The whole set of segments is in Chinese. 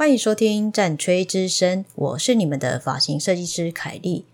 欢迎收听战吹之声，我是你们的发型设计师凯莉。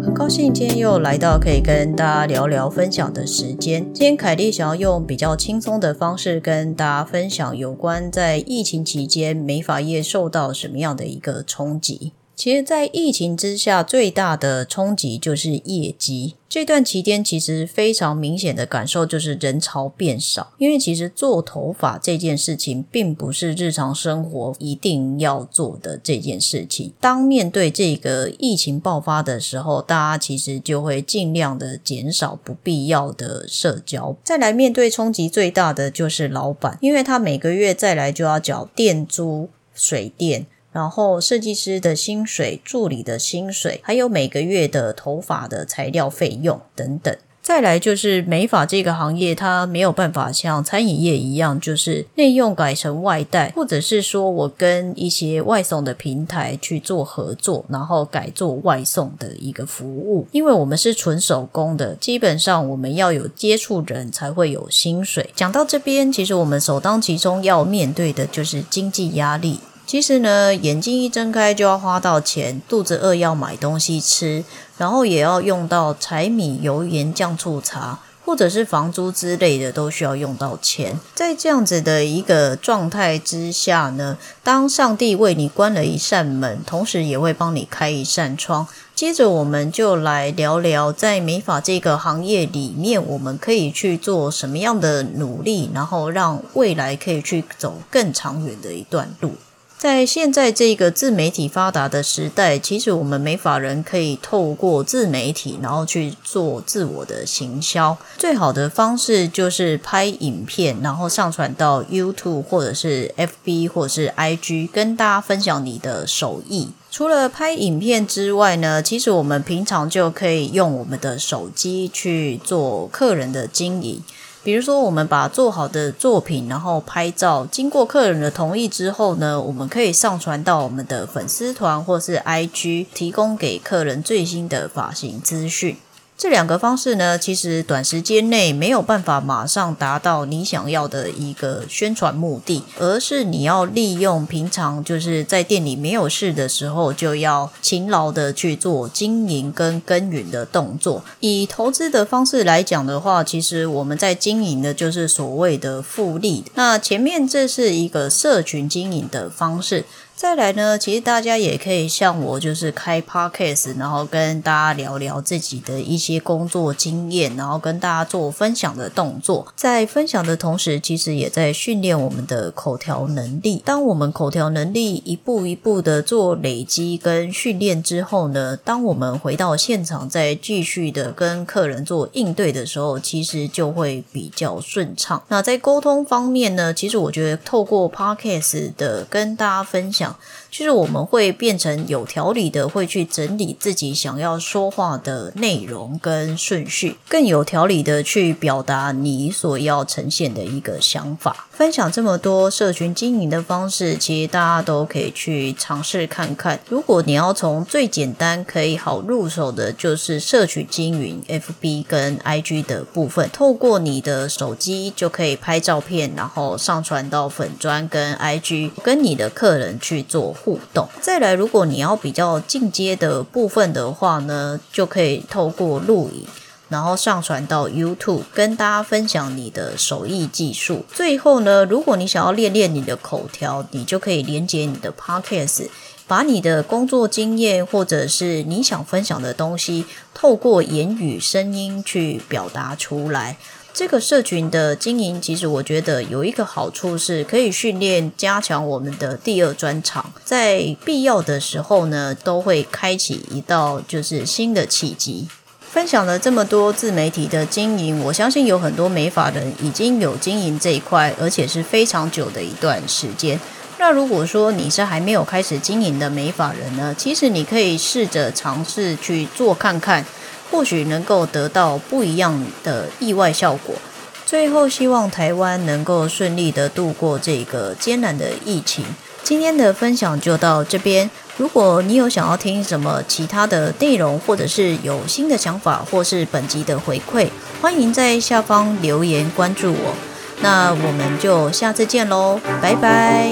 很高兴今天又来到可以跟大家聊聊分享的时间。今天凯莉想要用比较轻松的方式跟大家分享有关在疫情期间美发业受到什么样的一个冲击。其实，在疫情之下，最大的冲击就是业绩。这段期间，其实非常明显的感受就是人潮变少。因为其实做头发这件事情，并不是日常生活一定要做的这件事情。当面对这个疫情爆发的时候，大家其实就会尽量的减少不必要的社交。再来面对冲击最大的就是老板，因为他每个月再来就要缴店租、水电。然后设计师的薪水、助理的薪水，还有每个月的头发的材料费用等等。再来就是美发这个行业，它没有办法像餐饮业一样，就是内用改成外带，或者是说我跟一些外送的平台去做合作，然后改做外送的一个服务。因为我们是纯手工的，基本上我们要有接触人才会有薪水。讲到这边，其实我们首当其冲要面对的就是经济压力。其实呢，眼睛一睁开就要花到钱，肚子饿要买东西吃，然后也要用到柴米油盐酱醋茶，或者是房租之类的，都需要用到钱。在这样子的一个状态之下呢，当上帝为你关了一扇门，同时也会帮你开一扇窗。接着，我们就来聊聊在美发这个行业里面，我们可以去做什么样的努力，然后让未来可以去走更长远的一段路。在现在这个自媒体发达的时代，其实我们美法人可以透过自媒体，然后去做自我的行销。最好的方式就是拍影片，然后上传到 YouTube 或者是 FB 或者是 IG，跟大家分享你的手艺。除了拍影片之外呢，其实我们平常就可以用我们的手机去做客人的经营。比如说，我们把做好的作品，然后拍照，经过客人的同意之后呢，我们可以上传到我们的粉丝团或是 IG，提供给客人最新的发型资讯。这两个方式呢，其实短时间内没有办法马上达到你想要的一个宣传目的，而是你要利用平常就是在店里没有事的时候，就要勤劳的去做经营跟耕耘的动作。以投资的方式来讲的话，其实我们在经营的就是所谓的复利。那前面这是一个社群经营的方式。再来呢，其实大家也可以像我，就是开 podcast，然后跟大家聊聊自己的一些工作经验，然后跟大家做分享的动作。在分享的同时，其实也在训练我们的口条能力。当我们口条能力一步一步的做累积跟训练之后呢，当我们回到现场再继续的跟客人做应对的时候，其实就会比较顺畅。那在沟通方面呢，其实我觉得透过 podcast 的跟大家分享。象，就是我们会变成有条理的，会去整理自己想要说话的内容跟顺序，更有条理的去表达你所要呈现的一个想法。分享这么多社群经营的方式，其实大家都可以去尝试看看。如果你要从最简单可以好入手的，就是社群经营 FB 跟 IG 的部分，透过你的手机就可以拍照片，然后上传到粉砖跟 IG，跟你的客人去做互动。再来，如果你要比较进阶的部分的话呢，就可以透过录影。然后上传到 YouTube，跟大家分享你的手艺技术。最后呢，如果你想要练练你的口条，你就可以连接你的 Podcast，把你的工作经验或者是你想分享的东西，透过言语、声音去表达出来。这个社群的经营，其实我觉得有一个好处是，可以训练、加强我们的第二专长，在必要的时候呢，都会开启一道就是新的契机。分享了这么多自媒体的经营，我相信有很多美法人已经有经营这一块，而且是非常久的一段时间。那如果说你是还没有开始经营的美法人呢，其实你可以试着尝试去做看看，或许能够得到不一样的意外效果。最后，希望台湾能够顺利的度过这个艰难的疫情。今天的分享就到这边。如果你有想要听什么其他的内容，或者是有新的想法，或是本集的回馈，欢迎在下方留言关注我。那我们就下次见喽，拜拜。